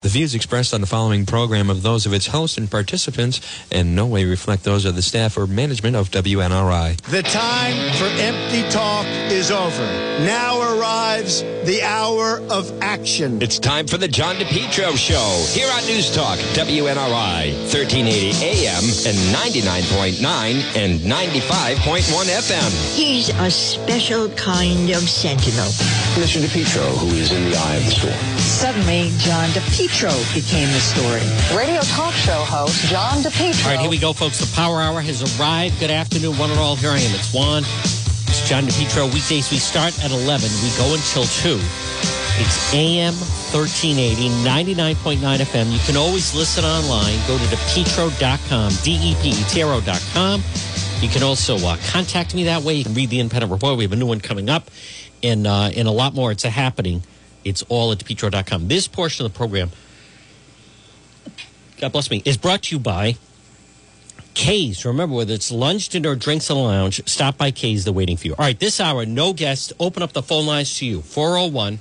The views expressed on the following program of those of its hosts and participants in no way reflect those of the staff or management of WNRI. The time for empty talk is over. Now arrives the hour of action. It's time for the John DePetro Show here on News Talk, WNRI, 1380 AM and 99.9 and 95.1 FM. He's a special kind of sentinel. Mr. DePetro, who is in the eye of the storm. Suddenly, John DePetro became the story. Radio talk show host John DePetro. All right, here we go, folks. The Power Hour has arrived. Good afternoon, one and all. Here I am. It's Juan. It's John DePetro. Weekdays, we start at 11. We go until 2. It's AM 1380, 99.9 FM. You can always listen online. Go to depetro.com, D-E-P-E-T-R-O.com. You can also uh, contact me that way. You can read the independent report. We have a new one coming up and, uh, and a lot more. It's a happening. It's all at depetro.com. This portion of the program, God bless me, is brought to you by K's. Remember, whether it's lunch, dinner, or drinks in the lounge, stop by K's. They're waiting for you. All right, this hour, no guests. Open up the phone lines to you 401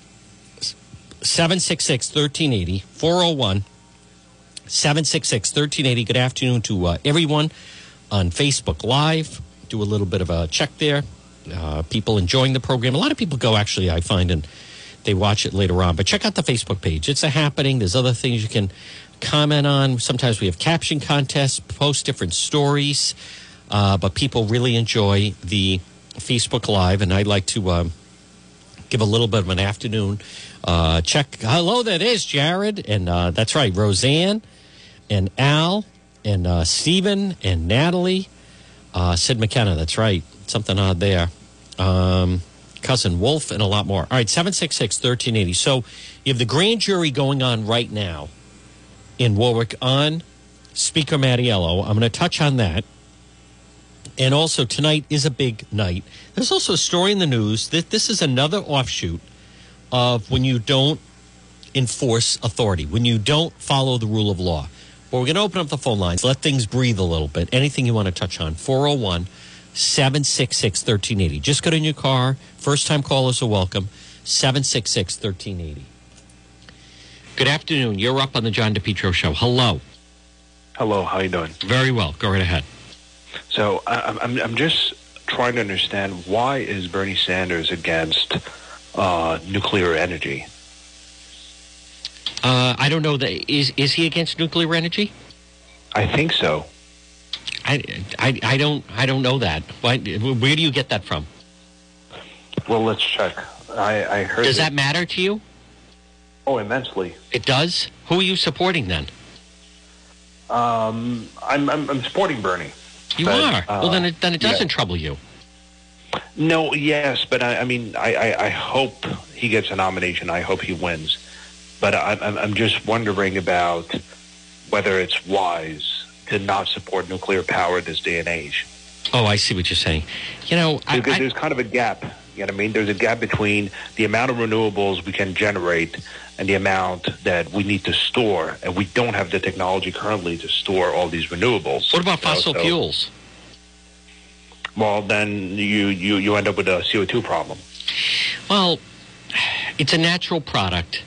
766 1380. 401 766 1380. Good afternoon to uh, everyone on Facebook Live. Do a little bit of a check there. Uh, people enjoying the program. A lot of people go, actually, I find, and they watch it later on. But check out the Facebook page. It's a happening. There's other things you can comment on. Sometimes we have caption contests, post different stories. Uh, but people really enjoy the Facebook Live, and I'd like to um, give a little bit of an afternoon uh, check. Hello, that is Jared, and uh, that's right, Roseanne, and Al, and uh, Stephen, and Natalie, uh, Sid McKenna. That's right, something odd there. Um, cousin Wolf, and a lot more. All right, 766 1380. So you have the grand jury going on right now in Warwick on Speaker Mattiello. I'm going to touch on that. And also, tonight is a big night. There's also a story in the news that this is another offshoot of when you don't enforce authority, when you don't follow the rule of law. But we're going to open up the phone lines, let things breathe a little bit. Anything you want to touch on? 401 766 1380. Just get in your car. First time callers are welcome. 766 1380. Good afternoon. You're up on the John DePetro show. Hello. Hello. How you doing? Very well. Go right ahead. So I, I'm I'm just trying to understand why is Bernie Sanders against uh, nuclear energy? Uh, I don't know that is is he against nuclear energy? I think so. I, I, I don't I don't know that. Why, where do you get that from? Well, let's check. I, I heard. Does that matter to you? Oh, immensely. It does. Who are you supporting then? Um, I'm I'm, I'm supporting Bernie. You But, are. well, uh, then it then it doesn't yeah. trouble you. No, yes, but I, I mean, I, I, I hope he gets a nomination. I hope he wins. But I, I'm I'm just wondering about whether it's wise to not support nuclear power this day and age. Oh, I see what you're saying. You know, I, Because I, there's kind of a gap. You know what I mean? There's a gap between the amount of renewables we can generate and the amount that we need to store, and we don't have the technology currently to store all these renewables. what about fossil so- fuels? Well, then you, you, you end up with a CO2 problem. Well, it's a natural product.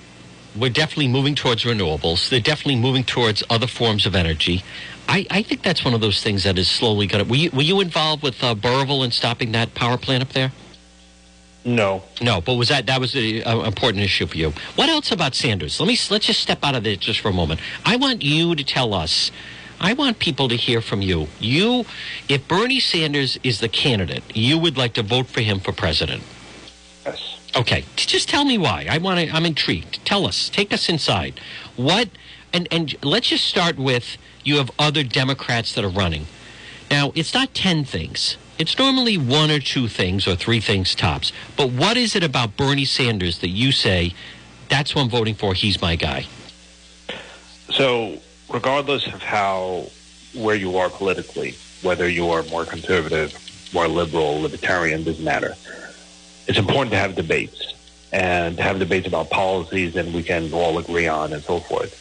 We're definitely moving towards renewables. They're definitely moving towards other forms of energy. I, I think that's one of those things that is slowly going to. Were you, were you involved with uh, Burrillville and stopping that power plant up there? No. No, but was that that was an important issue for you? What else about Sanders? Let me let's just step out of this just for a moment. I want you to tell us. I want people to hear from you. You, if Bernie Sanders is the candidate, you would like to vote for him for president. Yes. Okay, just tell me why. I want to. I'm intrigued. Tell us. Take us inside. What? And and let's just start with you have other Democrats that are running. Now it's not ten things. It's normally one or two things or three things tops. But what is it about Bernie Sanders that you say that's what I'm voting for? He's my guy. So, regardless of how where you are politically, whether you are more conservative, more liberal, libertarian, doesn't matter. It's important to have debates and to have debates about policies that we can all agree on and so forth.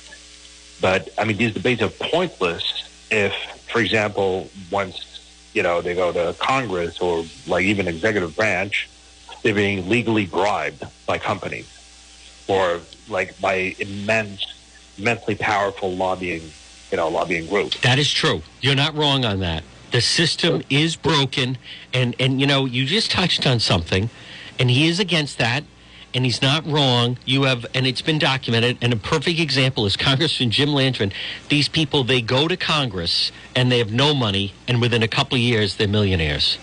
But I mean, these debates are pointless if, for example, once you know they go to Congress or like even executive branch, they're being legally bribed by companies or like by immense immensely powerful lobbying, you know, lobbying group. That is true. You're not wrong on that. The system is broken, and and you know you just touched on something, and he is against that, and he's not wrong. You have, and it's been documented. And a perfect example is Congressman Jim Langevin. These people they go to Congress and they have no money, and within a couple of years they're millionaires.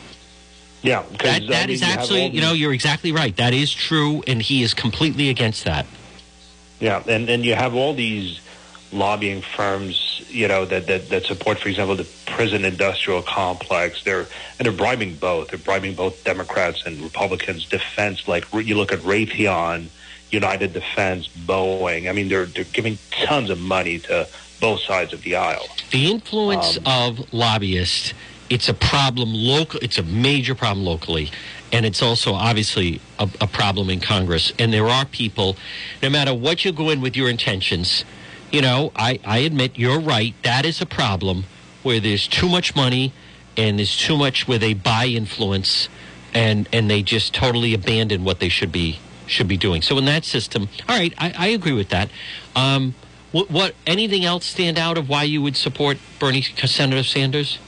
Yeah, That, that I mean, is you absolutely, you know, you're exactly right. That is true, and he is completely against that. Yeah, and and you have all these lobbying firms, you know, that that, that support, for example, the prison industrial complex. They're and they're bribing both. They're bribing both Democrats and Republicans. Defense, like you look at Raytheon, United Defense, Boeing. I mean, they're they're giving tons of money to both sides of the aisle. The influence um, of lobbyists, it's a problem local. It's a major problem locally, and it's also obviously a, a problem in Congress. And there are people, no matter what you go in with your intentions, you know, I, I admit you're right. That is a problem where there's too much money and there's too much where they buy influence, and and they just totally abandon what they should be should be doing. So in that system, all right, I, I agree with that. Um, what, what anything else stand out of why you would support Bernie Senator Sanders?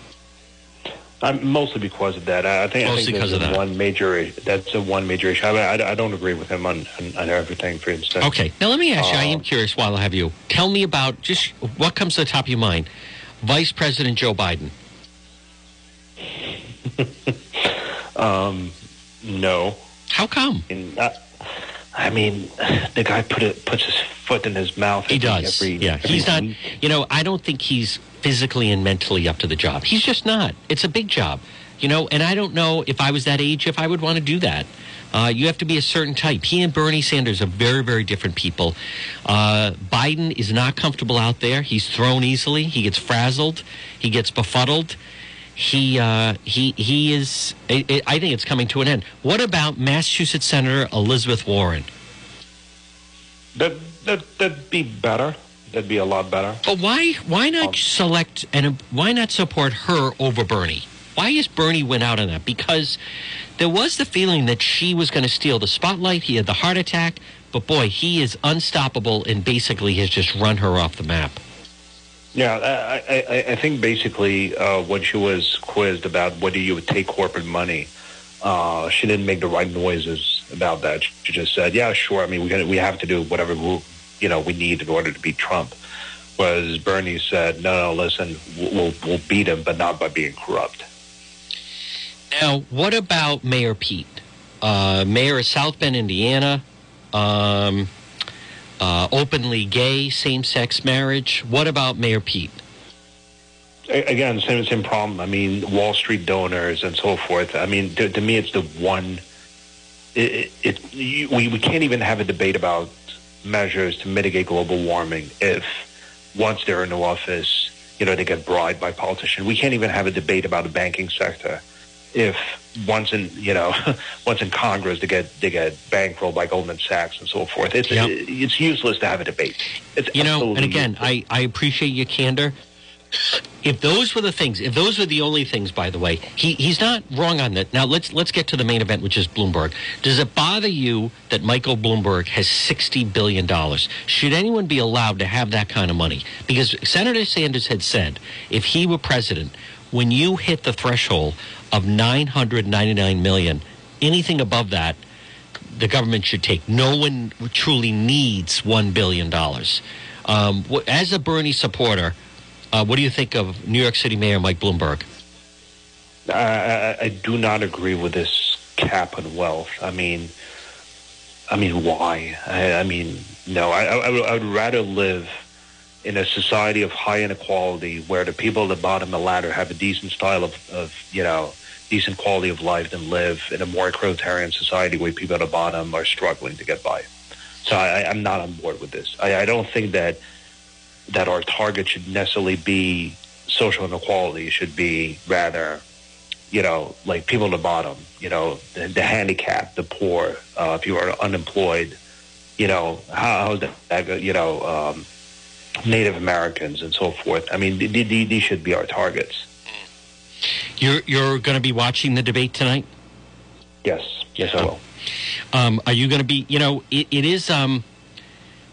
Um, mostly because of that. I I think, I Mostly think because of that. one major. That's a one major issue. I, I, I don't agree with him on, on, on everything. For instance, Okay, now let me ask you. I am Um, curious. While I have you, tell me about just what comes to the top of your mind. Vice President Joe Biden. Um, no. How come? And, uh, I mean, the guy put it puts his foot in his mouth. He every- does. Every, yeah, every he's not. You know, I don't think he's physically and mentally up to the job. He's just not. It's a big job. You know, and I don't know if I was that age if I would want to do that. Uh, you have to be a certain type. He and Bernie Sanders are very, very different people. Uh, Biden is not comfortable out there. He's thrown easily. He gets frazzled. He gets befuddled. He uh, he he is. I, I- I think it's coming to an end. What about Massachusetts Senator Elizabeth Warren? That that that'd be better. That'd be a lot better. But why why not Um, select and why not support her over Bernie? Why is Bernie went out on that? Because there was the feeling that she was going to steal the spotlight. He had the heart attack, but boy, he is unstoppable and basically has just run her off the map. Yeah, I, I, I- think basically uh, when she was quizzed about whether you would take corporate money, uh, she didn't make the right noises about that. She just said, "Yeah, sure. I mean, we we have to do whatever we, you know we need in order to beat Trump." Whereas Bernie said, "No, no, listen, we'll we'll beat him, but not by being corrupt." Now, what about Mayor Pete? Uh, mayor of South Bend, Indiana, um, uh, openly gay, same sex marriage. What about Mayor Pete? Again, same same problem. I mean, Wall Street donors and so forth. I mean, to, to me, it's the one. It, it, it you, we we can't even have a debate about measures to mitigate global warming if once they're in the office, you know, they get bribed by politicians. We can't even have a debate about the banking sector if once in you know once in Congress they get they get bankrolled by Goldman Sachs and so forth. It's Yep. it's useless to have a debate. It's You know, and again, useless. I, I appreciate your candor. If those were the things, if those were the only things, by the way, he, he's not wrong on that. Now let's let's get to the main event, which is Bloomberg. Does it bother you that Michael Bloomberg has sixty billion dollars? Should anyone be allowed to have that kind of money? Because Senator Sanders had said, if he were president, when you hit the threshold of nine hundred ninety nine million, anything above that, the government should take. No one truly needs one billion dollars. Um, as a Bernie supporter, uh, what do you think of New York City Mayor Mike Bloomberg? I, I, I do not agree with this cap on wealth. I mean, I mean, why? I, I mean, no. I, I, I would rather live in a society of high inequality where the people at the bottom of the ladder have a decent style of, of you know, decent quality of life than live in a more authoritarian society where people at the bottom are struggling to get by. So I, I'm not on board with this. I, I don't think that that our target should necessarily be social inequality. It should be rather you know, like people at the bottom, you know, the, the handicapped, the poor, uh, if you are unemployed, you know, how, how's that, you know, um, Native Americans and so forth. I mean, th- th- these should be our targets. You're you're going to be watching the debate tonight. Yes, yes, I will. Um, are you going to be? You know, it, it is um,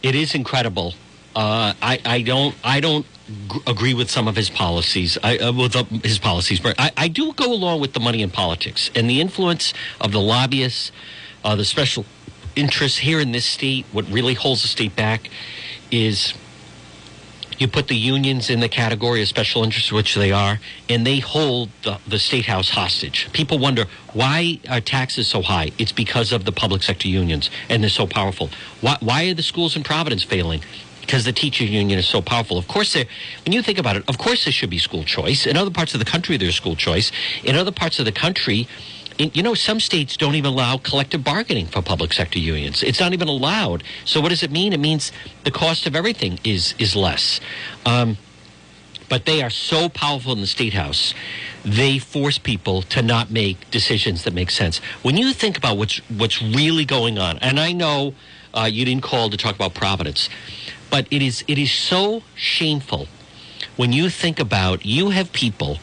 it is incredible Uh, I, I don't I don't g- agree with some of his policies. I, uh, with uh, his policies, but I, I do go along with the money in politics and the influence of the lobbyists, uh, the special interests here in this state. What really holds the state back is you put the unions in the category of special interests, which they are, and they hold the, the state house hostage. People wonder why are taxes so high? It's because of the public sector unions, and they're so powerful. Why, why are the schools in Providence failing? Because the teacher union is so powerful. Of course, when you think about it, of course there should be school choice. In other parts of the country, there's school choice. In other parts of the country, you know, some states don't even allow collective bargaining for public sector unions. It's not even allowed. So what does it mean? It means the cost of everything is is less. Um, but they are so powerful in the state house, they force people to not make decisions that make sense. When you think about what's what's really going on, and I know uh, you didn't call to talk about Providence, but it is it is so shameful when you think about you have people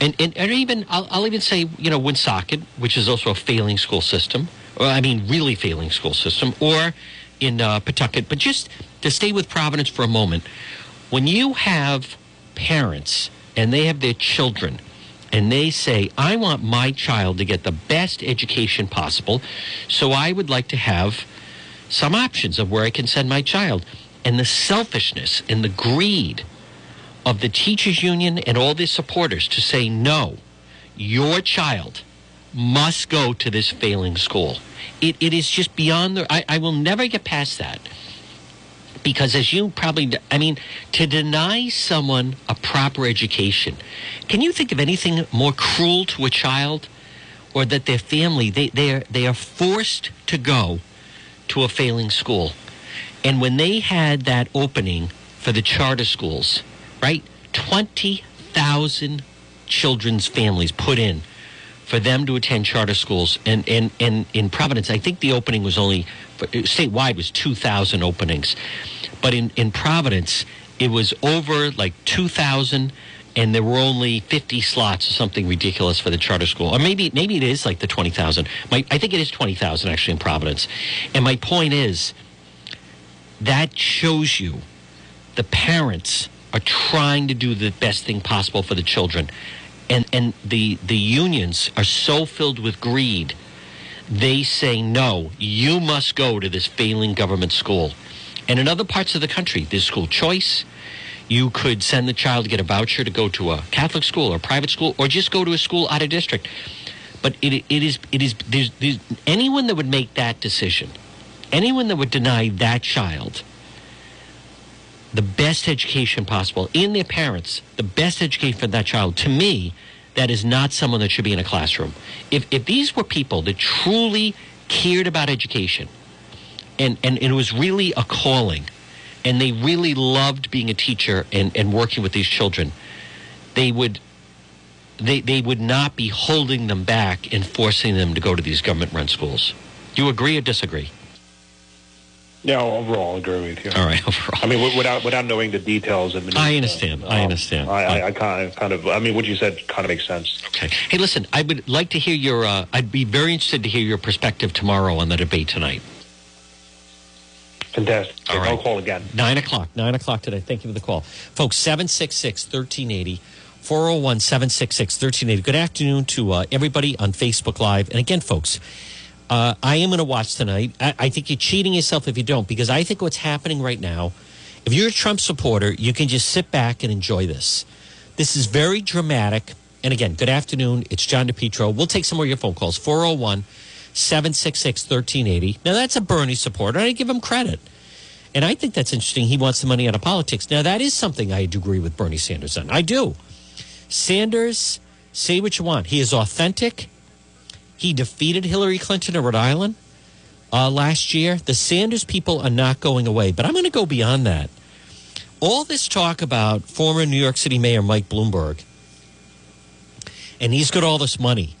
and, and, even I'll, I'll even say you know Woonsocket, which is also a failing school system, I mean really failing school system, or in uh, Pawtucket. But just to stay with Providence for a moment, when you have parents and they have their children and they say, I want my child to get the best education possible, so I would like to have some options of where I can send my child. And the selfishness and the greed of the teachers union and all their supporters to say no your child must go to this failing school. It, it is just beyond the I, I will never get past that. Because as you probably i mean to deny someone a proper education can you think of anything more cruel to a child or that their family they, they, are, they are forced to go to a failing school? And when they had that opening for the charter schools right? 20,000 children's families put in for them to attend charter schools. And and, and in Providence I think the opening was only statewide was 2,000 openings. But in in Providence it was over like 2,000 and there were only 50 slots or something ridiculous for the charter school. Or maybe maybe it is like the 20,000 my I think it is 20,000 actually in Providence. And my point is that shows you the parents are trying to do the best thing possible for the children. And and the the unions are so filled with greed they say no you must go to this failing government school. And in other parts of the country there's school choice. You could send the child to get a voucher to go to a catholic school or private school or just go to a school out of district. But it, it is it is there's, there's anyone that would make that decision anyone that would deny that child the best education possible in their parents, the best education for that child, to me, that is not someone that should be in a classroom. If, if these were people that truly cared about education and, and, and it was really a calling and they really loved being a teacher and, and working with these children, they would they, they would not be holding them back and forcing them to go to these government run schools. Do you agree or disagree? Yeah, overall, I agree with you. All right, overall. I mean, without without knowing the details, I, mean, I understand. I understand. I, I, I kind of, kind of, I mean, what you said kind of makes sense. Okay. Hey, listen, I would like to hear your, uh, I'd be very interested to hear your perspective tomorrow on the debate tonight. Fantastic. All right. I'll call again. Nine o'clock. Nine o'clock today. Thank you for the call. Folks, 766 1380. 401 766 1380. Good afternoon to uh, everybody on Facebook Live. And again, folks, uh, I am going to watch tonight. I, I think you're cheating yourself if you don't, because I think what's happening right now, if you're a Trump supporter, you can just sit back and enjoy this. This is very dramatic. And again, good afternoon. It's John DePetro. We'll take some more of your phone calls. 401 766 1380. Now, that's a Bernie supporter. I give him credit. And I think that's interesting. He wants the money out of politics. Now, that is something I do agree with Bernie Sanders on. I do. Sanders, say what you want. He is authentic. He defeated Hillary Clinton in Rhode Island uh, last year. The Sanders people are not going away. But I'm going to go beyond that. All this talk about former New York City Mayor Mike Bloomberg, and he's got all this money,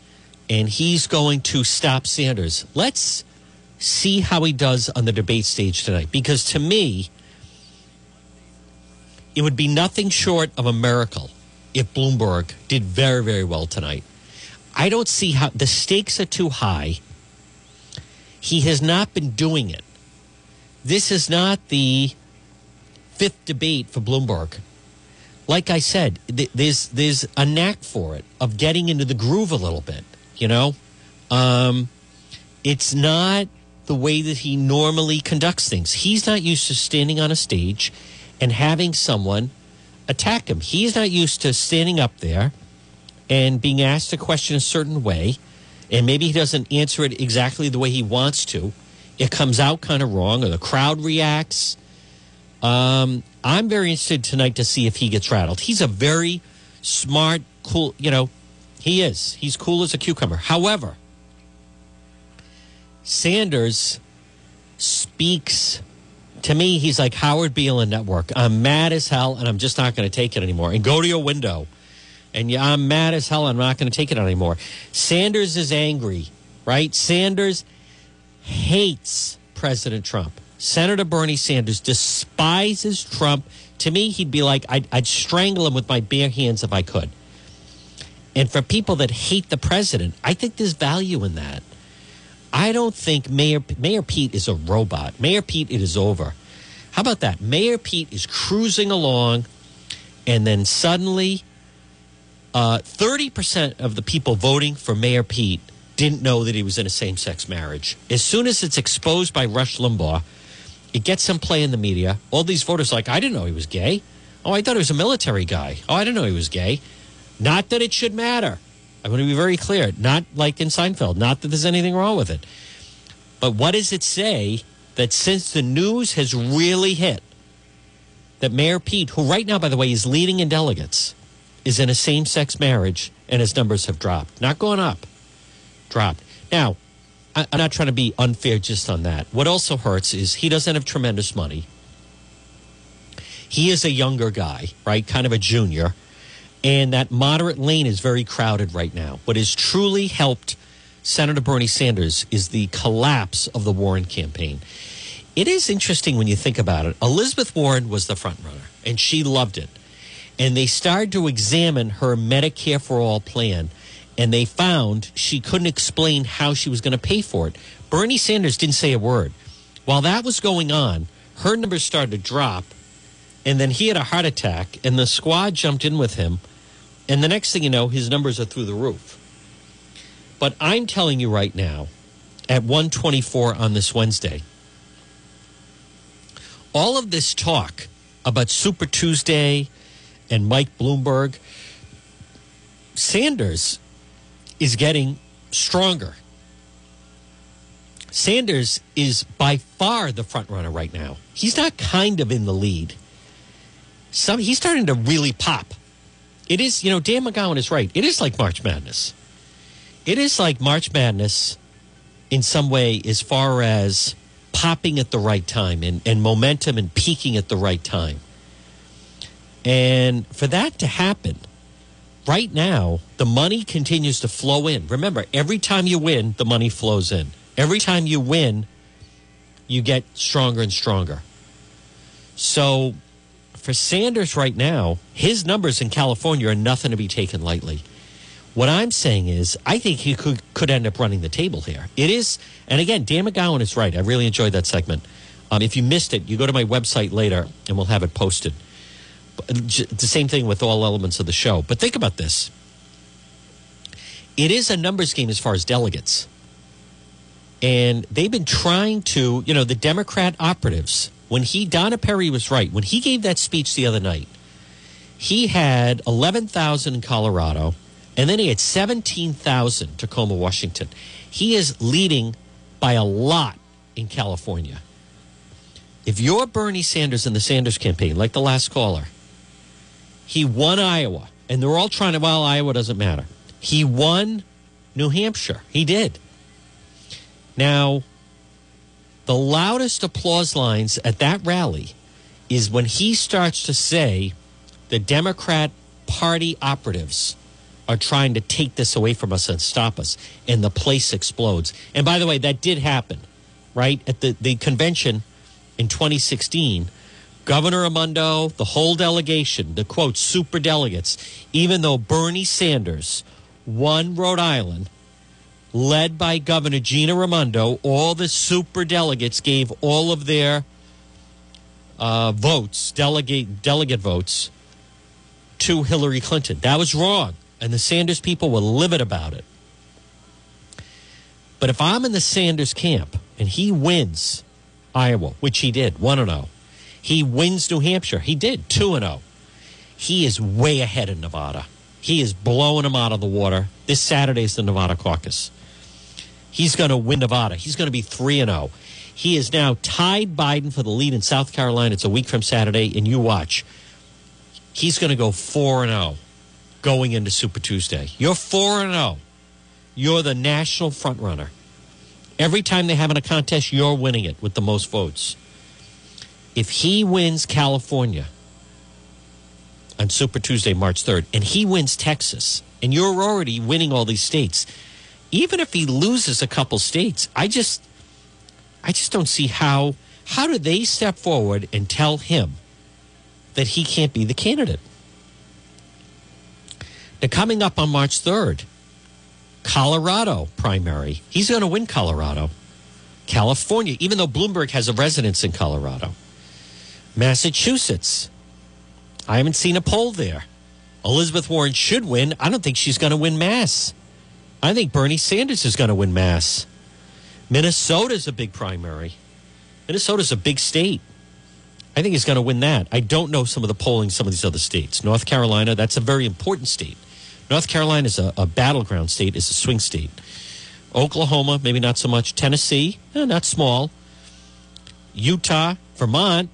and he's going to stop Sanders. Let's see how he does on the debate stage tonight. Because to me, it would be nothing short of a miracle if Bloomberg did very, very well tonight. I don't see how the stakes are too high. He has not been doing it. This is not the fifth debate for Bloomberg. Like I said, th- there's there's a knack for it of getting into the groove a little bit. You know, um, it's not the way that he normally conducts things. He's not used to standing on a stage and having someone attack him. He's not used to standing up there and being asked a question a certain way, and maybe he doesn't answer it exactly the way he wants to. It comes out kind of wrong, or the crowd reacts. Um, I'm very interested tonight to see if he gets rattled. He's a very smart, cool, you know, he is. He's cool as a cucumber. However, Sanders speaks to me. He's like Howard Beale in Network. I'm mad as hell, and I'm just not going to take it anymore. And go to your window. And I'm mad as hell. I'm not going to take it anymore. Sanders is angry, right? Sanders hates President Trump. Senator Bernie Sanders despises Trump. To me, he'd be like, I'd, I'd strangle him with my bare hands if I could. And for people that hate the president, I think there's value in that. I don't think Mayor Mayor Pete is a robot. Mayor Pete, it is over. How about that? Mayor Pete is cruising along, and then suddenly, uh, thirty percent of the people voting for Mayor Pete didn't know that he was in a same-sex marriage. As soon as it's exposed by Rush Limbaugh, it gets some play in the media. All these voters like, I didn't know he was gay. Oh, I thought he was a military guy. Oh, I didn't know he was gay. Not that it should matter. I want to be very clear. Not like in Seinfeld. Not that there's anything wrong with it. But what does it say that since the news has really hit, that Mayor Pete, who right now, by the way, is leading in delegates, is in a same sex marriage and his numbers have dropped. Not going up, dropped. Now, I'm not trying to be unfair just on that. What also hurts is he doesn't have tremendous money. He is a younger guy, right? Kind of a junior. And that moderate lane is very crowded right now. What has truly helped Senator Bernie Sanders is the collapse of the Warren campaign. It is interesting when you think about it. Elizabeth Warren was the front runner, and she loved it. And they started to examine her Medicare for All plan, and they found she couldn't explain how she was going to pay for it. Bernie Sanders didn't say a word. While that was going on, her numbers started to drop, and then he had a heart attack, and the squad jumped in with him. And the next thing you know, his numbers are through the roof. But I'm telling you right now, at 124 on this Wednesday, all of this talk about Super Tuesday and Mike Bloomberg, Sanders is getting stronger. Sanders is by far the front runner right now. He's not kind of in the lead. Some he's starting to really pop. It is, you know, Dan McGowan is right. It is like March Madness. It is like March Madness in some way as far as popping at the right time and, and momentum and peaking at the right time. And for that to happen, right now, the money continues to flow in. Remember, every time you win, the money flows in. Every time you win, you get stronger and stronger. So for Sanders right now, his numbers in California are nothing to be taken lightly. What I'm saying is, I think he could, could end up running the table here. It is, and again, Dan McGowan is right. I really enjoyed that segment. Um, if you missed it, you go to my website later and we'll have it posted. The same thing with all elements of the show. But think about this it is a numbers game as far as delegates. And they've been trying to, you know, the Democrat operatives, when he, Donna Perry was right, when he gave that speech the other night, he had 11,000 in Colorado, and then he had 17,000 Tacoma, Washington. He is leading by a lot in California. If you're Bernie Sanders in the Sanders campaign, like the last caller, he won Iowa, and they're all trying to, well, Iowa doesn't matter. He won New Hampshire. He did. Now, the loudest applause lines at that rally is when he starts to say the Democrat Party operatives are trying to take this away from us and stop us, and the place explodes. And by the way, that did happen, right? At the, the convention in 2016, Governor Raimondo, the whole delegation, the quote, super delegates, even though Bernie Sanders won Rhode Island, led by Governor Gina Raimondo, all the super delegates gave all of their uh, votes, delegate delegate votes, to Hillary Clinton. That was wrong, and the Sanders people were livid about it. But if I'm in the Sanders camp and he wins Iowa, which he did, 1 0, he wins New Hampshire, he did, 2 0. He is way ahead in Nevada. He is blowing him out of the water. This Saturday is the Nevada caucus. He's going to win Nevada. He's going to be 3 0. He is now tied Biden for the lead in South Carolina. It's a week from Saturday, and you watch. He's going to go 4 0 going into Super Tuesday. You're 4 0. You're the national frontrunner. Every time they have in a contest, you're winning it with the most votes. If he wins California on Super Tuesday, March 3rd, and he wins Texas, and you're already winning all these states, even if he loses a couple states, I just I just don't see how how do they step forward and tell him that he can't be the candidate? Now coming up on March 3rd, Colorado primary. He's going to win Colorado. California, even though Bloomberg has a residence in Colorado. Massachusetts. I haven't seen a poll there. Elizabeth Warren should win. I don't think she's going to win Mass. I think Bernie Sanders is going to win Mass. Minnesota's a big primary. Minnesota's a big state. I think he's going to win that. I don't know some of the polling, some of these other states. North Carolina, that's a very important state. North Carolina is a, a battleground state, is a swing state. Oklahoma, maybe not so much. Tennessee, eh, not small. Utah, Vermont,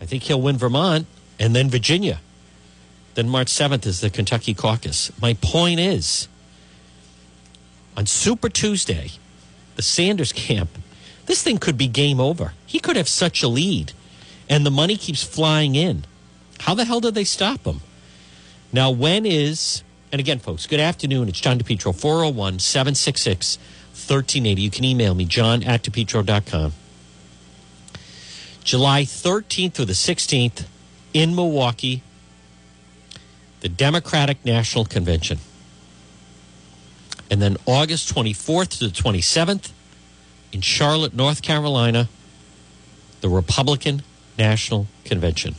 I think he'll win Vermont, and then Virginia. Then March 7th is the Kentucky caucus. My point is, on Super Tuesday, the Sanders camp, this thing could be game over. He could have such a lead, and the money keeps flying in. How the hell do they stop him? Now, when is, and again, folks, good afternoon. It's John DePetro, 401 766 1380. You can email me, john at DePetro.com. July 13th through the 16th in Milwaukee, the Democratic National Convention. And then August 24th to the 27th in Charlotte, North Carolina, the Republican National Convention.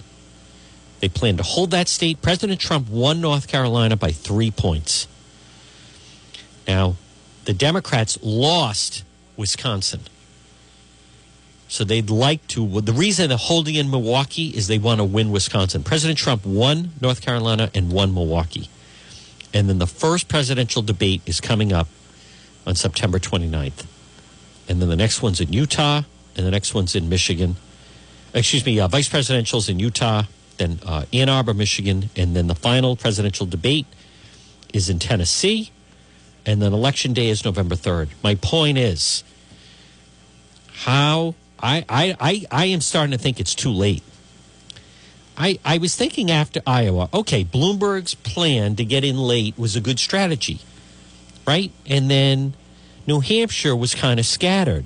They plan to hold that state. President Trump won North Carolina by three points. Now, the Democrats lost Wisconsin. So they'd like to. The reason they're holding in Milwaukee is they want to win Wisconsin. President Trump won North Carolina and won Milwaukee. And then the first presidential debate is coming up on September 29th. And then the next one's in Utah, and the next one's in Michigan. Excuse me, uh, vice presidential's in Utah, then uh, Ann Arbor, Michigan, and then the final presidential debate is in Tennessee, and then election day is November 3rd. My point is how I, I, I, I am starting to think it's too late. I, I was thinking after Iowa, okay, Bloomberg's plan to get in late was a good strategy, right? And then New Hampshire was kind of scattered.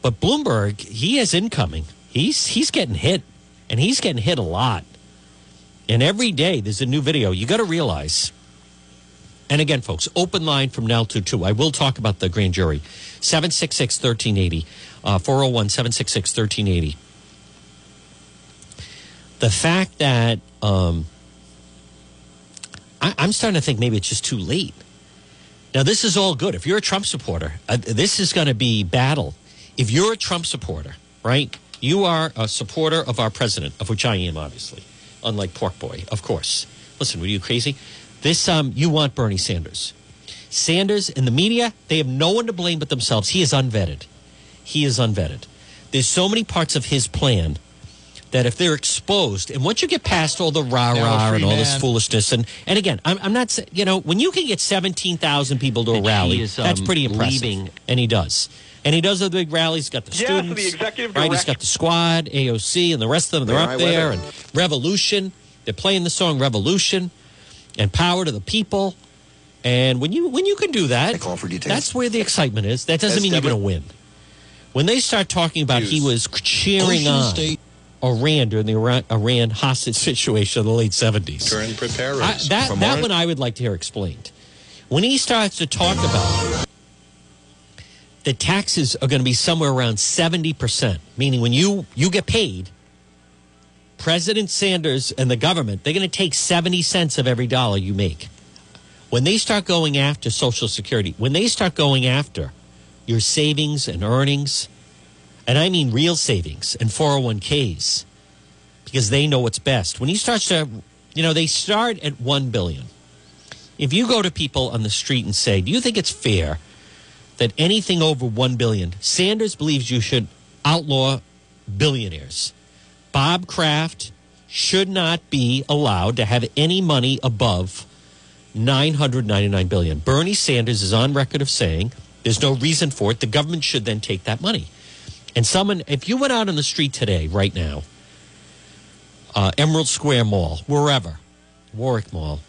But Bloomberg, he has incoming. He's he's getting hit, and he's getting hit a lot. And every day there's a new video. You got to realize. And again, folks, open line from now to 2. I will talk about the grand jury. 766 1380, uh, 401 766 1380 the fact that um, I, am starting to think maybe it's just too late. Now, this is all good. If you're a Trump supporter, uh, this is going to be battle. If you're a Trump supporter, right, you are a supporter of our president, of which I am, obviously, unlike Pork Boy, of course. Listen, were you crazy? This, um, you want Bernie Sanders. Sanders and the media, they have no one to blame but themselves. He is unvetted. He is unvetted. There's so many parts of his plan that if they're exposed, and once you get past all the rah rah and all this foolishness, and and again, I'm, I'm not you know when you can get seventeen thousand people to a rally, is, um, that's pretty impressive, leaving. and he does. And he does the big rallies. He's got the yeah, students, the executive right? He's got the squad, AOC, and the rest of them. They're up there, and Revolution. They're playing the song Revolution, and Power to the People. And when you when you can do that, that's where the excitement is. That doesn't mean you're going to win. When they start talking about he was cheering Ocean on. State Iran during the Iran, Iran hostage situation in the late 70s. Turn prepare I, that that one I would like to hear explained. When he starts to talk about the taxes are going to be somewhere around 70%, meaning when you, you get paid, President Sanders and the government, they're going to take 70 cents of every dollar you make. When they start going after Social Security, when they start going after your savings and earnings, and I mean real savings and 401ks, because they know what's best. When you start to, you know, they start at 1 billion. If you go to people on the street and say, "Do you think it's fair that anything over 1 billion, Sanders believes you should outlaw billionaires. Bob Kraft should not be allowed to have any money above 999 billion. Bernie Sanders is on record of saying there's no reason for it. The government should then take that money. And someone, if you went out on the street today, right now, uh, Emerald Square Mall, wherever, Warwick Mall,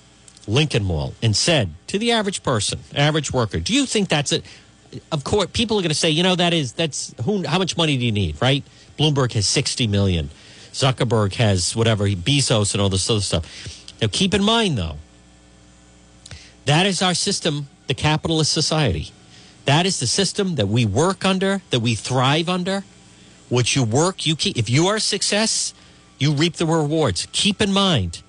Lincoln Mall, and said to the average person, average worker, do you think that's it? Of course, people are going to say, you know, that is that's who. How much money do you need, right? Bloomberg has sixty million, Zuckerberg has whatever, Bezos and all this other stuff. Now, keep in mind though, that is our system, the capitalist society. That is the system that we work under, that we thrive under. What you work, you keep. If you are a success, you reap the rewards. Keep in mind,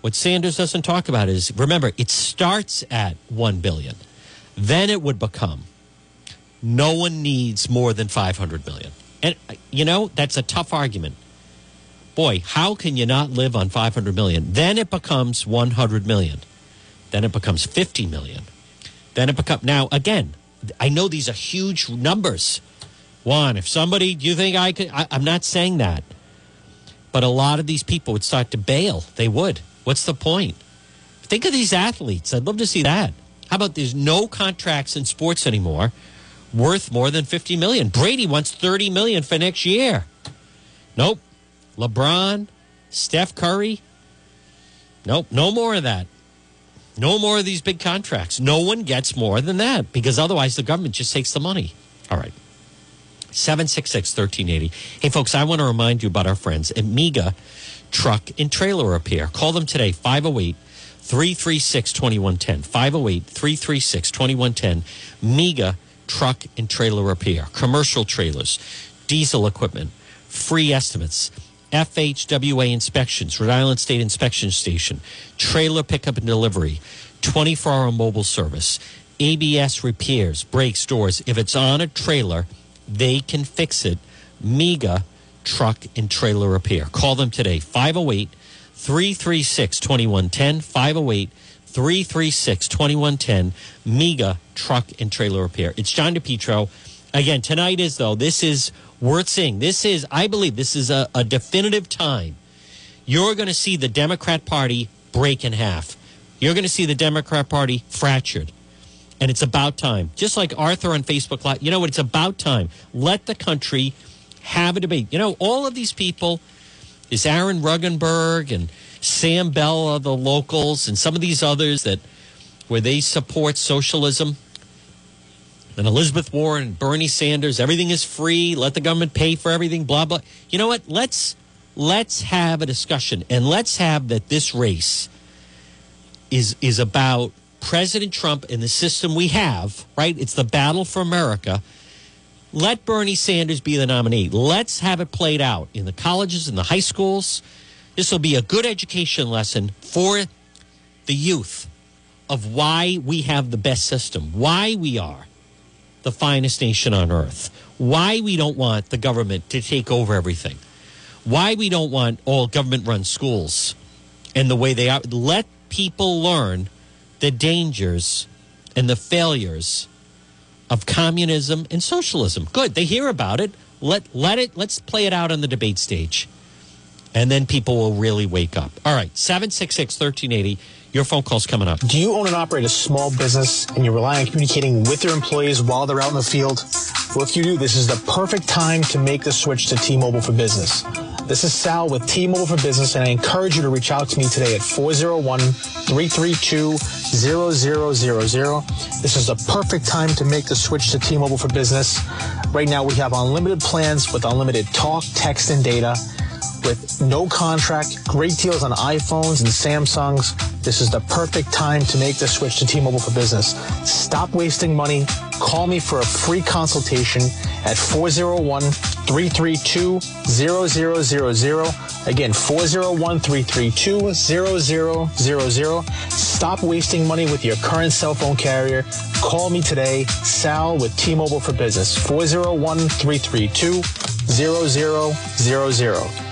what Sanders doesn't talk about is remember, it starts at 1 billion. Then it would become no one needs more than 500 million. And uh, you know, that's a tough argument. Boy, how can you not live on 500 million? Then it becomes 100 million. Then it becomes 50 million. Then it becomes now again. I know these are huge numbers. Juan, if somebody, do you think I could? I, I'm not saying that, but a lot of these people would start to bail. They would. What's the point? Think of these athletes. I'd love to see that. How about there's no contracts in sports anymore worth more than 50 million? Brady wants 30 million for next year. Nope. LeBron, Steph Curry. Nope, no more of that. No more of these big contracts. No one gets more than that because otherwise the government just takes the money. All right. 766 1380. Hey, folks, I want to remind you about our friends at MEGA Truck and Trailer Repair. Call them today, 508 336 2110. 508 336 2110. MEGA Truck and Trailer Repair. Commercial trailers, diesel equipment, free estimates. FHWA inspections, Rhode Island State Inspection Station, trailer pickup and delivery, 24 hour mobile service, ABS repairs, brakes, doors. If it's on a trailer, they can fix it. MEGA Truck and Trailer Repair. Call them today, 508 336 2110. 508 336 2110. MEGA Truck and Trailer Repair. It's John DePetro. Again, tonight is, though, this is worth seeing. This is, I believe, this is a, a definitive time. You're going to see the Democrat Party break in half. You're going to see the Democrat Party fractured. And it's about time. Just like Arthur on Facebook Live, you know what? It's about time. Let the country have a debate. You know, all of these people, is Aaron Regunberg and Sam Bell of the locals and some of these others that where they support socialism and Elizabeth Warren Bernie Sanders, everything is free, let the government pay for everything, blah blah. You know what? Let's let's have a discussion and let's have that this race is is about President Trump and the system we have, right? It's the battle for America. Let Bernie Sanders be the nominee. Let's have it played out in the colleges and the high schools. This will be a good education lesson for the youth of why we have the best system, why we are the finest nation on earth, why we don't want the government to take over everything, why we don't want all government run schools and the way they are. Let people learn the dangers and the failures of communism and socialism. Good. They hear about it. Let let it let's play it out on the debate stage. And then people will really wake up. All right, 766 1380. Your phone call's coming up. Do you own and operate a small business and you rely on communicating with your employees while they're out in the field? Well, if you do, this is the perfect time to make the switch to T-Mobile for Business. This is Sal with T-Mobile for Business, and I encourage you to reach out to me today at 401-332-0000. This is the perfect time to make the switch to T-Mobile for Business. Right now, we have unlimited plans with unlimited talk, text, and data with no contract, great deals on iPhones and Samsungs. This is the perfect time to make the switch to T-Mobile for Business. Stop wasting money. Call me for a free consultation at 401 332 0000. Again, 401 332 0000. Stop wasting money with your current cell phone carrier. Call me today, Sal with T Mobile for Business, 401 332 0000.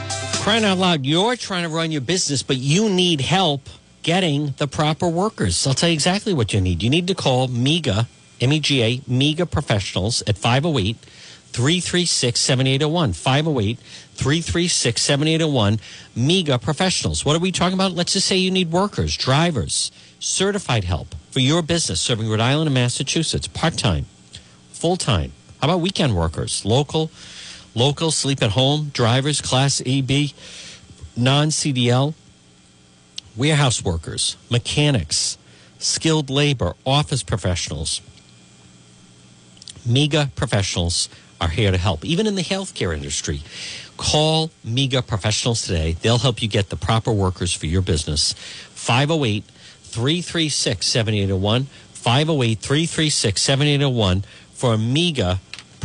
Crying out loud, you're trying to run your business, but you need help getting the proper workers. I'll tell you exactly what you need. You need to call MEGA, M E G A, MEGA Professionals at 508 336 7801. 508 336 7801. MEGA Professionals. What are we talking about? Let's just say you need workers, drivers, certified help for your business serving Rhode Island and Massachusetts, part time, full time. How about weekend workers, local, local, sleep at home, drivers, class AB, non CDL, warehouse workers, mechanics, skilled labor, office professionals. MEGA professionals are here to help, even in the healthcare industry. Call MEGA professionals today. They'll help you get the proper workers for your business. 508 336 7801. 508 336 7801 for MEGA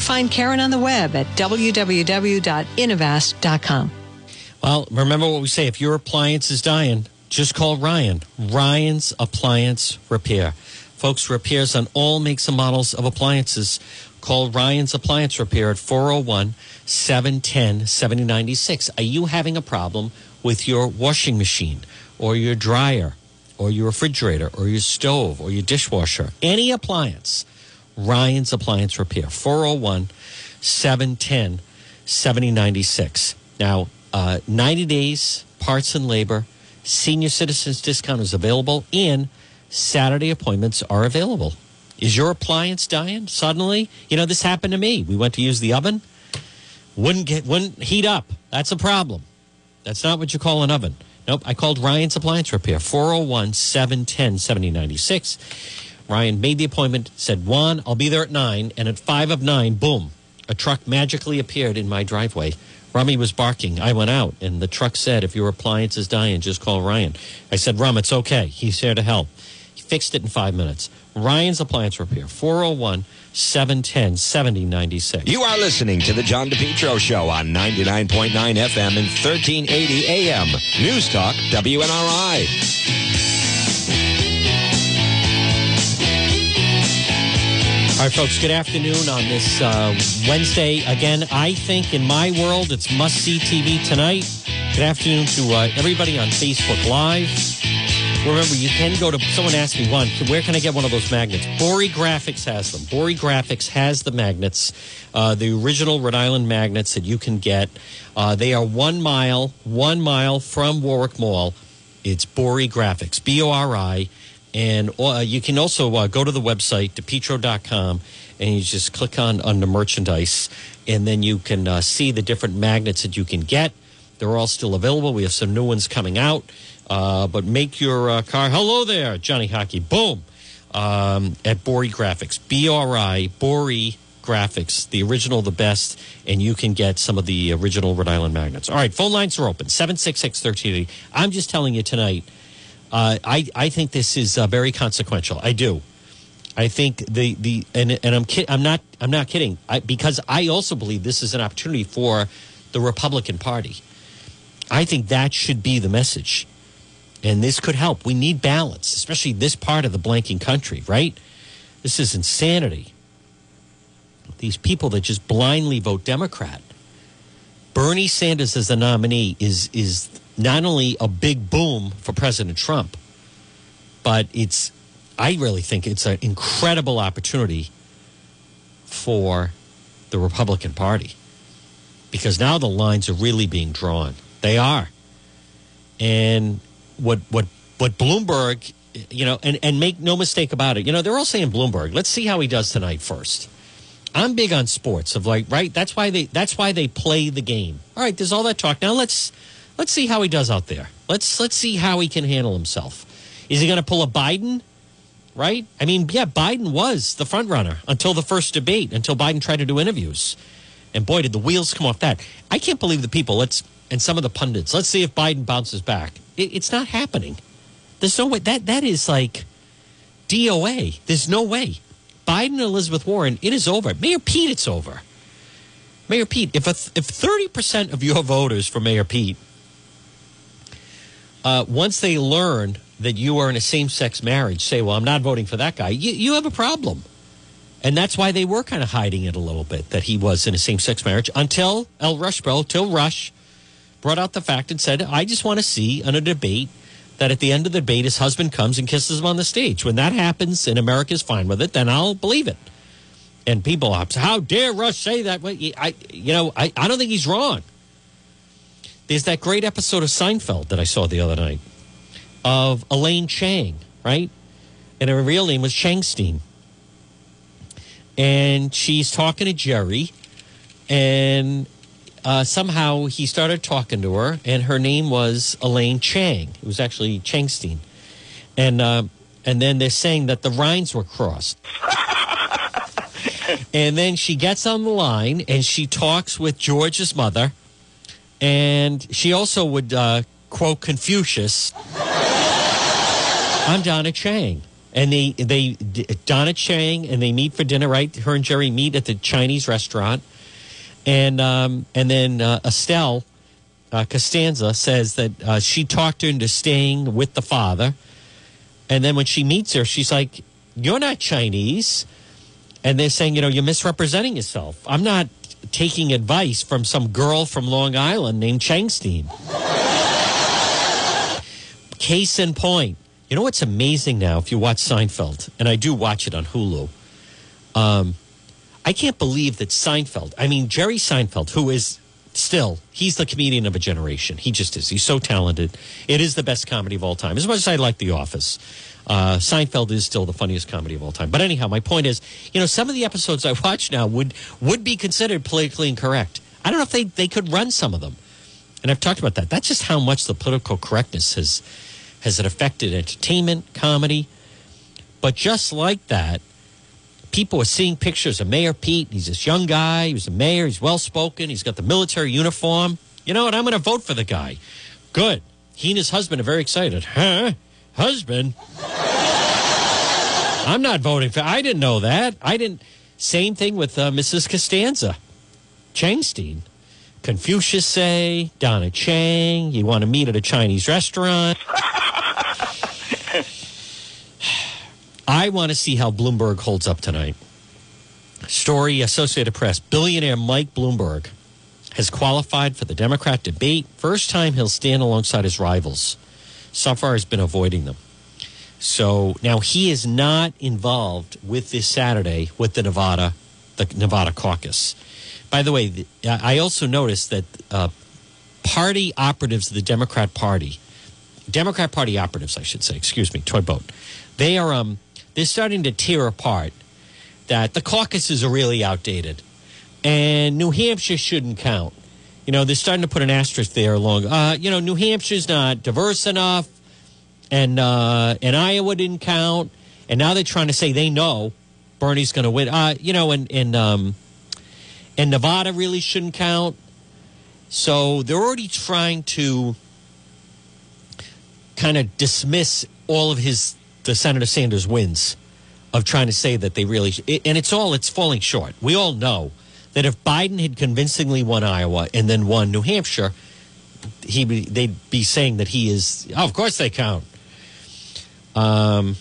find Karen on the web at www.innovast.com. Well, remember what we say if your appliance is dying, just call Ryan. Ryan's Appliance Repair. Folks, repairs on all makes and models of appliances. Call Ryan's Appliance Repair at 401 710 7096. Are you having a problem with your washing machine or your dryer or your refrigerator or your stove or your dishwasher? Any appliance. Ryan's Appliance Repair, 401 710 7096. Now, uh, 90 days, parts and labor, senior citizens discount is available, and Saturday appointments are available. Is your appliance dying suddenly? You know, this happened to me. We went to use the oven, wouldn't get wouldn't heat up. That's a problem. That's not what you call an oven. Nope. I called Ryan's Appliance Repair, 401 710 7096. Ryan made the appointment, said, Juan, I'll be there at nine. And at five of nine, boom, a truck magically appeared in my driveway. Rummy was barking. I went out, and the truck said, If your appliance is dying, just call Ryan. I said, Rum, it's okay. He's here to help. He fixed it in five minutes. Ryan's Appliance Repair, 401 710 7096. You are listening to the John DePetro Show on 99.9 FM and 1380 AM. News Talk, WNRI. Right, folks, good afternoon on this uh, Wednesday. Again, I think in my world, it's must see TV tonight. Good afternoon to uh, everybody on Facebook Live. Remember, you can go to, someone asked me one, where can I get one of those magnets? Bori Graphics has them. Bori Graphics has the magnets, uh, the original Rhode Island magnets that you can get. Uh, they are one mile, one mile from Warwick Mall. It's Bori Graphics, B O R I. And uh, you can also uh, go to the website, depetro.com, and you just click on under merchandise, and then you can uh, see the different magnets that you can get. They're all still available. We have some new ones coming out. Uh, but make your uh, car. Hello there, Johnny Hockey. Boom. Um, at Bori Graphics. B R I, Bori Graphics, the original, the best, and you can get some of the original Rhode Island magnets. All right, phone lines are open 766 1380. I'm just telling you tonight uh, I I think this is uh, very consequential. I do. I think the the and and I'm kid, I'm not I'm not kidding I, because I also believe this is an opportunity for the Republican Party. I think that should be the message, and this could help. We need balance, especially this part of the blanking country. Right? This is insanity. these people that just blindly vote Democrat. Bernie Sanders as the nominee is is not only a big boom for President Trump, but it's I really think it's an incredible opportunity for the Republican Party because now the lines are really being drawn. They are. And what what what Bloomberg, you know, and, and make no mistake about it, you know, they're all saying Bloomberg. Let's see how he does tonight first. I'm big on sports of like, right? That's why they that's why they play the game. All right, there's all that talk. Now let's let's see how he does out there. Let's let's see how he can handle himself. Is he going to pull a Biden? Right? I mean, yeah, Biden was the front runner until the first debate, until Biden tried to do interviews. And boy, did the wheels come off that. I can't believe the people. Let's and some of the pundits. Let's see if Biden bounces back. It, it's not happening. There's no way. That that is like DOA. There's no way. Biden and Elizabeth Warren. It is over. Mayor Pete. It's over. Mayor Pete. If a, if thirty percent of your voters for Mayor Pete, uh, once they learn that you are in a same sex marriage, say, "Well, I'm not voting for that guy," you, you have a problem. And that's why they were kind of hiding it a little bit that he was in a same sex marriage until El Rushbo, till Rush brought out the fact and said, I just want to see in a debate that at the end of the debate his husband comes and kisses him on the stage. When that happens and America's fine with it, then I'll believe it. And people are, how dare Rush say that? Well, I, you know, I, I don't think he's wrong. There's that great episode of Seinfeld that I saw the other night of Elaine Chang, right? And her real name was Changstein and she's talking to Jerry, and uh, somehow he started talking to her, and her name was Elaine Chang. It was actually Changstein, and uh, and then they're saying that the lines were crossed. and then she gets on the line and she talks with George's mother, and she also would uh, quote Confucius. I'm Donna Chang and they they Donna Chang and they meet for dinner. Right, her and Jerry meet at the Chinese restaurant, and um, and then uh, Estelle uh, Costanza says that uh, she talked her into staying with the father, and then when she meets her, she's like, "You're not Chinese," and they're saying, "You know, you're misrepresenting yourself. I'm not." Taking advice from some girl from Long Island named Changstein. Case in point, you know what's amazing now? If you watch Seinfeld, and I do watch it on Hulu, um, I can't believe that Seinfeld. I mean, Jerry Seinfeld, who is still he's the comedian of a generation. He just is. He's so talented. It is the best comedy of all time. As much as I like The Office, uh, Seinfeld is still the funniest comedy of all time. But anyhow, my point is, you know, some of the episodes I watch now would would be considered politically incorrect. I don't know if they they could run some of them, and I've talked about that. That's just how much the political correctness has has it affected entertainment, comedy? But just like that, people are seeing pictures of Mayor Pete. He's this young guy. He was a mayor. He's well spoken. He's got the military uniform. You know what? I'm going to vote for the guy. Good. He and his husband are very excited. Huh? Husband? I'm not voting for. I didn't know that. I didn't. Same thing with uh, Mrs. Costanza, Changstein. Confucius say, Donna Chang, you want to meet at a Chinese restaurant. I want to see how Bloomberg holds up tonight. Story Associated Press billionaire Mike Bloomberg has qualified for the Democrat debate. First time he'll stand alongside his rivals. So far, has been avoiding them. So now he is not involved with this Saturday with the Nevada, the Nevada caucus. By the way, I also noticed that uh, party operatives of the Democrat Party, Democrat Party operatives, I should say, excuse me, toy boat, they are um, they're starting to tear apart that the caucuses are really outdated and New Hampshire shouldn't count. You know, they're starting to put an asterisk there along. Uh, you know, New Hampshire's not diverse enough, and uh, and Iowa didn't count, and now they're trying to say they know Bernie's going to win. Uh, you know, and and um, and Nevada really shouldn't count. So they're already trying to kind of dismiss all of his the Senator Sanders wins of trying to say that they really and it's all it's falling short. We all know that if Biden had convincingly won Iowa and then won New Hampshire, he they'd be saying that he is. Oh, of course they count. Um,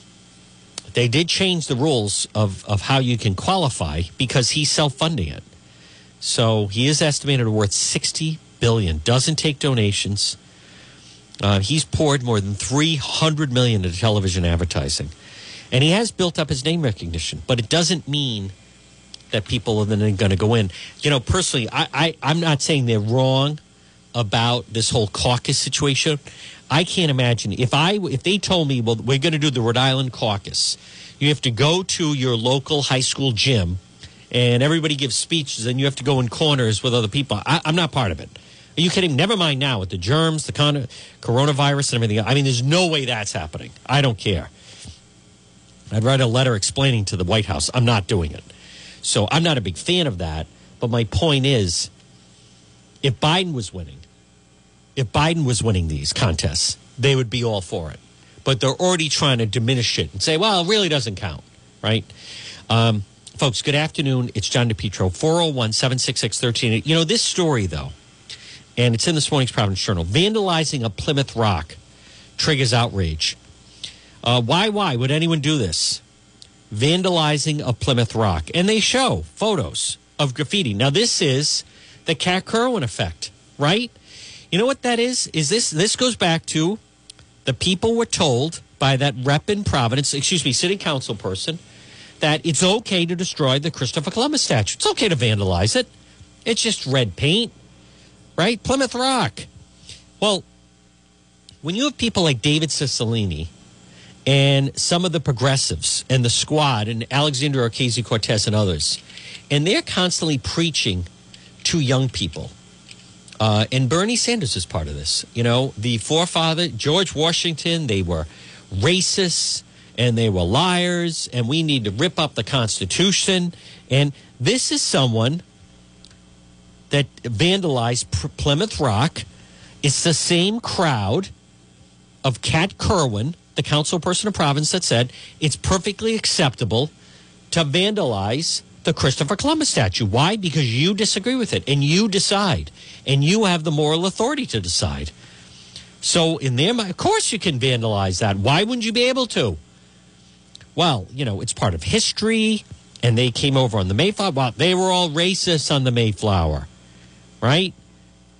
They did change the rules of, of how you can qualify because he's self funding it. So he is estimated worth 60 billion. Doesn't take donations. Uh, he's poured more than 300 million into television advertising. And he has built up his name recognition, but it doesn't mean that people are then going to go in. You know, personally, I, I, I'm not saying they're wrong about this whole caucus situation. I can't imagine if I if they told me, well, we're going to do the Rhode Island caucus. You have to go to your local high school gym, and everybody gives speeches, and you have to go in corners with other people. I, I'm not part of it. Are you kidding? Never mind now with the germs, the con- coronavirus, and everything. I mean, there's no way that's happening. I don't care. I'd write a letter explaining to the White House. I'm not doing it. So I'm not a big fan of that. But my point is if Biden was winning, if Biden was winning these contests, they would be all for it. But they're already trying to diminish it and say, well, it really doesn't count, right? Um, folks, good afternoon. It's John DePetro, 401 766 13. You know, this story, though, and it's in this morning's Providence Journal vandalizing a Plymouth Rock triggers outrage. Uh, why, why would anyone do this? Vandalizing a Plymouth Rock. And they show photos of graffiti. Now, this is the Kat Kerwin effect, right? You know what that is? Is this this goes back to the people were told by that rep in Providence, excuse me, city council person, that it's okay to destroy the Christopher Columbus statue. It's okay to vandalize it. It's just red paint, right? Plymouth Rock. Well, when you have people like David Cicilline and some of the progressives and the squad and Alexandria Ocasio Cortez and others, and they're constantly preaching to young people. Uh, and Bernie Sanders is part of this. You know, the forefather, George Washington, they were racists and they were liars, and we need to rip up the Constitution. And this is someone that vandalized Plymouth Rock. It's the same crowd of Kat Kerwin, the council person of province, that said it's perfectly acceptable to vandalize the Christopher Columbus statue. Why? Because you disagree with it and you decide, and you have the moral authority to decide. So, in their mind, of course, you can vandalize that. Why wouldn't you be able to? Well, you know, it's part of history, and they came over on the Mayflower. Well, they were all racist on the Mayflower, right?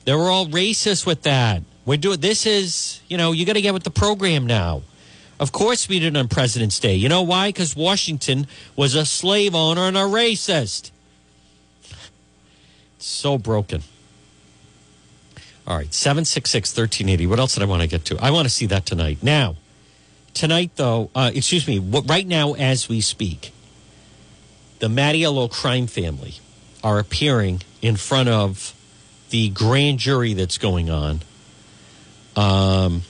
They were all racist with that. We're doing this is, you know, you got to get with the program now. Of course, we did it on President's Day. You know why? Because Washington was a slave owner and a racist. So broken. All right, 766 1380. What else did I want to get to? I want to see that tonight. Now, tonight, though, uh, excuse me, right now as we speak, the Mattiello crime family are appearing in front of the grand jury that's going on. Um,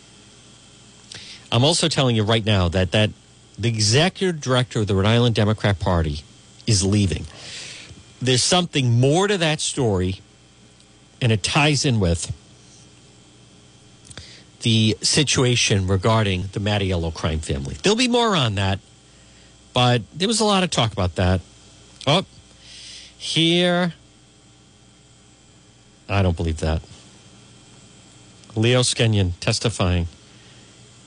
I'm also telling you right now that that the executive director of the Rhode Island Democrat Party is leaving. There's something more to that story, and it ties in with the situation regarding the Mattiello crime family. There'll be more on that, but there was a lot of talk about that. Oh, here. I don't believe that. Leo Skenyon testifying.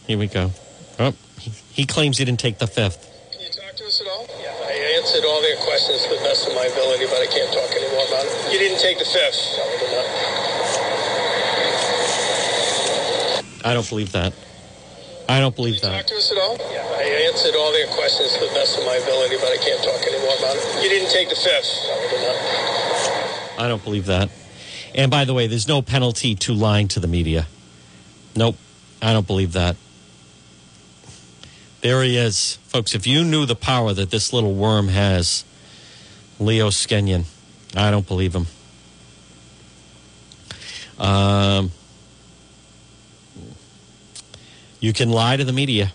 Here we go. Oh, he, claims he didn't take the fifth. Can you talk to us at all? Yeah, I answered all their questions to the best of my ability, but I can't talk anymore about it. You didn't take the fifth. No, I did not. I don't believe that. I don't believe Talk that. to us at all? Yeah, I answered all their questions to the best of my ability, but I can't talk anymore about it. You didn't take the fifth. No, I did not. I don't believe that. And by the way, there's no penalty to lying to the media. Nope. I don't believe that. There he is. Folks, if you knew the power that this little worm has, Leo Skenyon, I don't believe him. Um, you can lie to the media.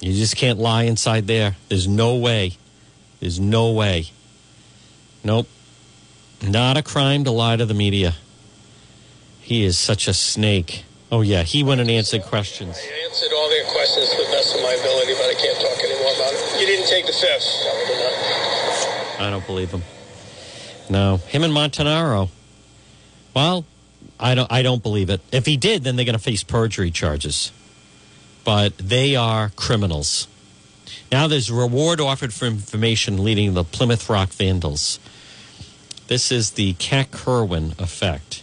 You just can't lie inside there. There's no way. There's no way. Nope. Not a crime to lie to the media. He is such a snake. Oh, yeah. He went and answered questions. I answered all their questions to the best of my ability, but I can't talk anymore about it. You didn't take the fifth. I. I don't believe him. No, him and Montanaro. Well, I don't. I don't believe it. If he did, then they're going to face perjury charges. But they are criminals. Now there's a reward offered for information leading the Plymouth Rock Vandals. This is the Kat Kerwin effect.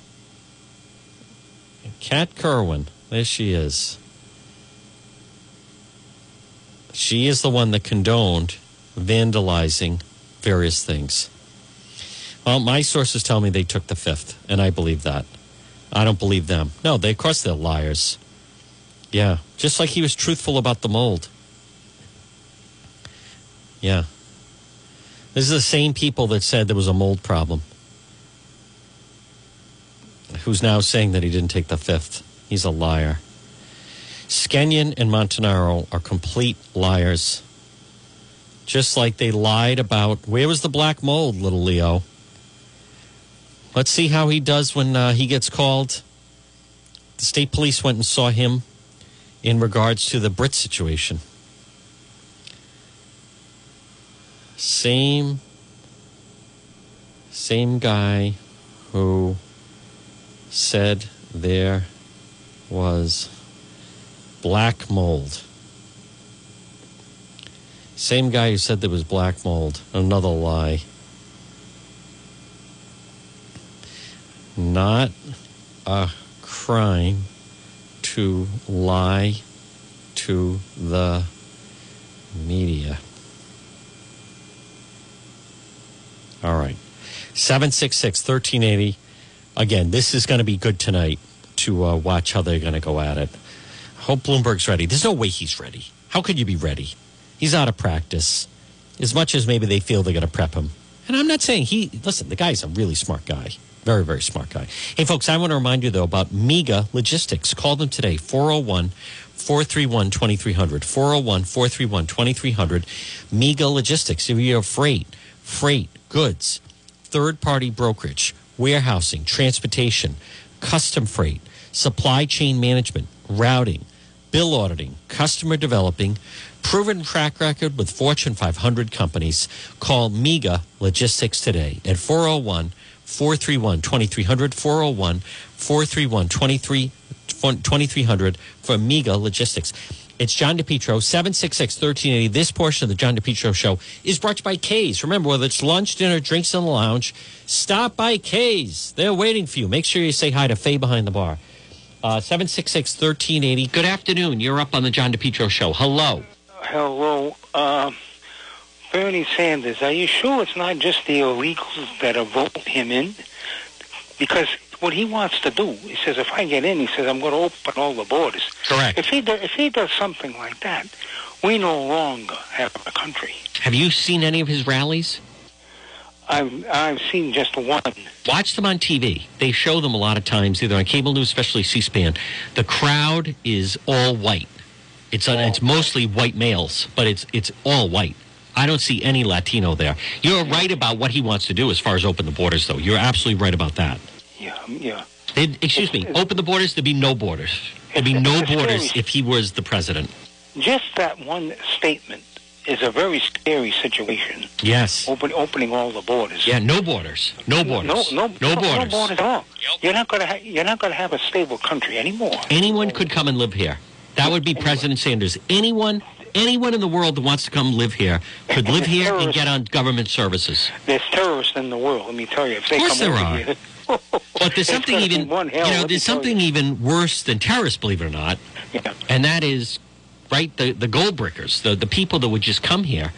Kat Kerwin, there she is. She is the one that condoned vandalizing various things. Well, my sources tell me they took the fifth, and I believe that. I don't believe them. No, they, of course they're liars. Yeah, just like he was truthful about the mold. Yeah. This is the same people that said there was a mold problem. Who's now saying that he didn't take the fifth. He's a liar. Skenyon and Montanaro are complete liars. Just like they lied about where was the black mold, little Leo. Let's see how he does when uh, he gets called. The state police went and saw him in regards to the Britt situation. Same, same guy who said there was black mold. Same guy who said there was black mold. Another lie. Not a crime to lie to the media. All right. 766 1380. Again, this is going to be good tonight to uh, watch how they're going to go at it. Hope Bloomberg's ready. There's no way he's ready. How could you be ready? He's out of practice. As much as maybe they feel they're going to prep him. And I'm not saying he, listen, the guy's a really smart guy. Very, very smart guy. Hey, folks, I want to remind you, though, about MEGA Logistics. Call them today, 401 431 2300. 401 431 2300. MEGA Logistics. If you have freight, freight, goods, third party brokerage, warehousing, transportation, custom freight, supply chain management, routing, bill auditing, customer developing, proven track record with Fortune 500 companies. Call MEGA Logistics today at 401 431 2300. 401 431 2300 for MEGA Logistics. It's John DePetro, 766 1380. This portion of the John DePetro Show is brought to you by K's. Remember, whether it's lunch, dinner, drinks in the lounge, stop by K's. They're waiting for you. Make sure you say hi to Faye behind the bar. Uh, 766 1380. Good afternoon. You're up on the John DePetro Show. Hello. Hello. Uh, Bernie Sanders, are you sure it's not just the illegals that are voting him in? Because what he wants to do, he says, if I get in, he says, I'm going to open all the borders. Correct. If he, do, if he does something like that, we no longer have a country. Have you seen any of his rallies? I've, I've seen just one. Watch them on TV. They show them a lot of times, either on cable news, especially C-SPAN. The crowd is all white. It's uh, it's mostly white males, but it's it's all white. I don't see any Latino there. You're right about what he wants to do as far as open the borders, though. You're absolutely right about that. Yeah, yeah. They'd- excuse me, open the borders. There'd be no borders. There'd be no borders if he was the president. Just that one statement is a very scary situation. Yes. Open, opening all the borders. Yeah, no borders. No borders. No, no, no no borders. borders at all. You're not going to. Ha- you're not going to have a stable country anymore. Anyone could come and live here. That would be President Sanders. Anyone, anyone in the world that wants to come live here could live here and get on government services. There's terrorists in the world. Let me tell you. If they Of course come there are. here, But there's something even, one hell, you know, there's tell something even worse than terrorists, believe it or not, Yeah. and that is, right, the the gold brickers, the the people that would just come here.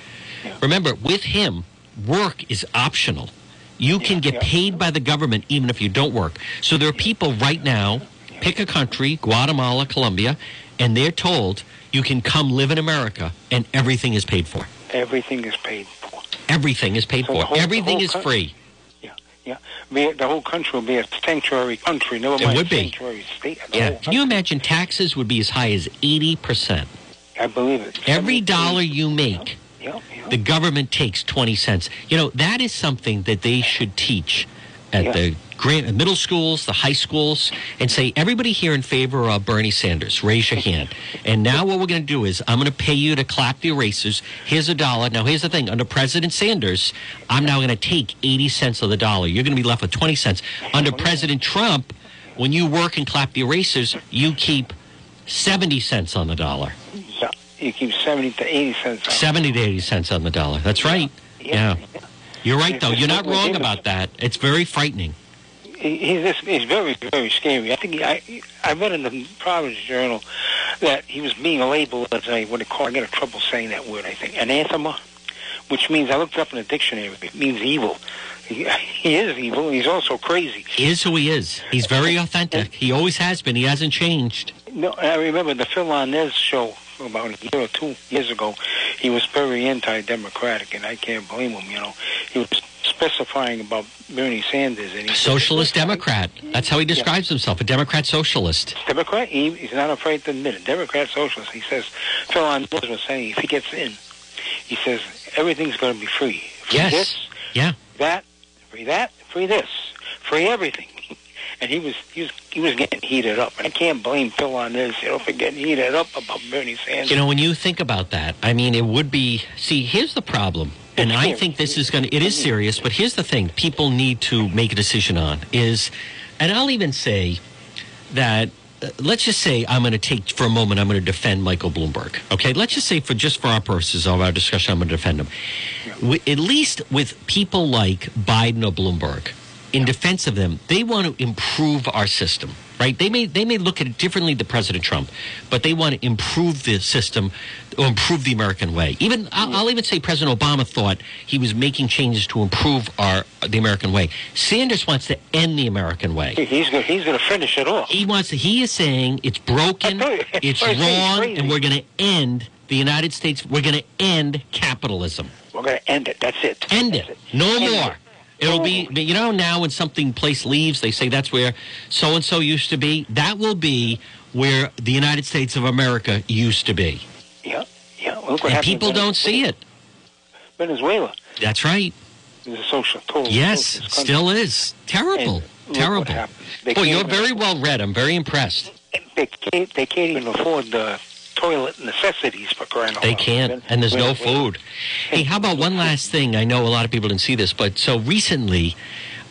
Remember, with him, work is optional. You can get paid by the government even if you don't work. So there are people right now, pick a country, Guatemala, Colombia, and they're told you can come live in America and everything is paid for. everything is paid for. Everything is paid So for. whole- everything is free. Yeah. The whole country will be a sanctuary country. Never It mind would a be. sanctuary state. Yeah. Can you imagine taxes would be as high as 80%? I believe it. Every dollar you make, Yeah, yeah. the government takes 20 cents. You know, that is something that they should teach at Yeah. the grant, middle schools, the high schools, and say, everybody here in favor of uh, Bernie Sanders, raise your hand. And now what we're going to do is I'm going to pay you to clap the erasers. Here's a dollar. Now, here's the thing. Under President Sanders, I'm now going to take 80 cents of the dollar. You're going to be left with 20 cents. Under President Trump, when you work and clap the erasers, you keep 70 cents on the dollar. Yeah, you keep seventy to eighty cents. On. 70 to 80 cents on the dollar. That's right. Yeah. You're right, though. You're not wrong about that. It's very frightening. He- He's he's very very scary. I think he, I I read in the Providence Journal that he was being labeled as a what they call I get in trouble saying that word. I think anathema, which means I looked it up in the dictionary. It means evil. He, he is evil. He's also crazy. He is who he is. He's very authentic. He always has been. He hasn't changed. No, I remember the Phil Arnez show about a year or two years ago. He was very anti-democratic, and I can't blame him. You know, he was specifying about Bernie Sanders, and Socialist Democrat. That's how he describes himself a Democrat socialist. Democrat. He, he's not afraid to admit it. Democrat socialist. He says Phil was saying if he gets in, he says everything's going to be free. Free Yes. this, Yeah. that, free that, free this, free everything. And he was he was he was getting heated up, and I can't blame Phil on this. you know, for getting heated up about Bernie Sanders. You know, when you think about that, I mean, it would be. See, here's the problem, and I think this is going to. It is serious, but here's the thing: people need to make a decision on is, and I'll even say that. uh, Let's just say I'm going to take for a moment. I'm going to defend Michael Bloomberg. Okay, let's just say for just for our purposes of our discussion, I'm going to defend him. Wi- At least with people like Biden or Bloomberg, in defense of them, they want to improve our system, right? They may they may look at it differently to President Trump, but they want to improve the system or improve the American way. Even I'll, I'll even say President Obama thought he was making changes to improve our the American way. Sanders wants to end the American way. He's going he's going to finish it off. He wants to, he is saying it's broken, it's I say he's wrong, and we're going to end the United States. We're going to end capitalism. We're going to end it. That's it. End it. No End more. it. It'll be, but you know, now when something place leaves, they say that's where so and so used to be. That will be where the United States of America used to be. Yeah, yeah. Look what And people don't see it. Venezuela That's right. a social total. Yes, still is. Terrible. And look what Terrible. Boy, you're very well read. I'm very impressed. They can't. They can't even afford the toilet necessities for crying They can't, and there's no food. Hey, how about one last thing? I know a lot of people didn't see this, but so recently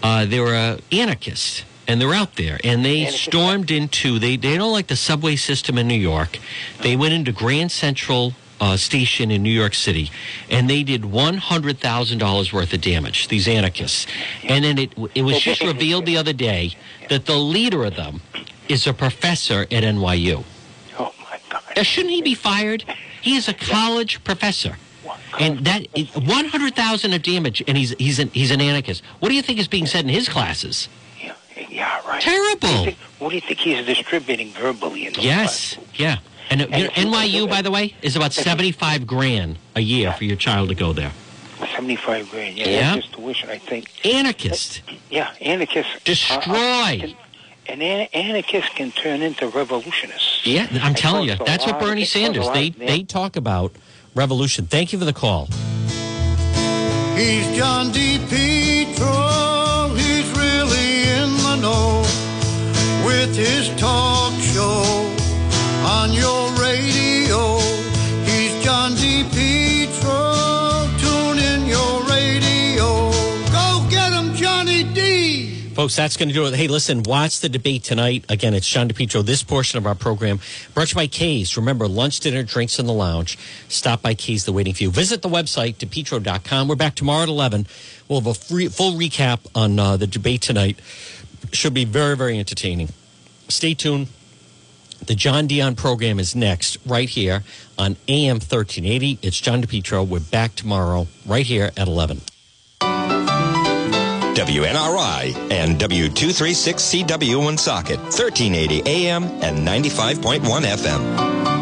uh, there were anarchists, and they're out there, and they stormed into they they don't like the subway system in New York. They went into Grand Central. Uh, station in New York City, and they did one hundred thousand dollars worth of damage. These anarchists, and then it it was just revealed the other day that the leader of them is a professor at NYU. Oh my God! Now, shouldn't he be fired? He is a college professor. And that one hundred thousand of damage, and he's he's an he's an anarchist. What do you think is being said in his classes? Yeah, yeah right. Terrible. What do, you think, do you think he's distributing verbally in those Yes, yeah. And, uh, you know, NYU, by the way, is about seventy-five grand a year for your child to go there. Seventy-five grand. Yeah, Yeah. that's just tuition. I think. Anarchist, Yeah, anarchist. destroy. And an- anarchists can turn into revolutionists. Yeah, I'm telling you, that's what Bernie it Sanders. lot- They yeah. they talk about revolution. Thank you for the call. He's John D. Petro. He's really in the know with his talk show on your radio. He's John DePetro. Folks, that's going to do it. Hey, listen, watch the debate tonight. Again, it's John DePetro. This portion of our program you by K's. Remember, lunch, dinner, drinks in the lounge. Stop by K's. They're waiting for you. Visit the website, depetro.com. We're back tomorrow at 11. We'll have a free, full recap on uh, the debate tonight. Should be very, very entertaining. Stay tuned. The John Dion program is next, right here on AM 1380. It's John DePetro. We're back tomorrow, right here at 11. WNRI and W236CW Woonsocket, 1380 AM and 95.1 FM.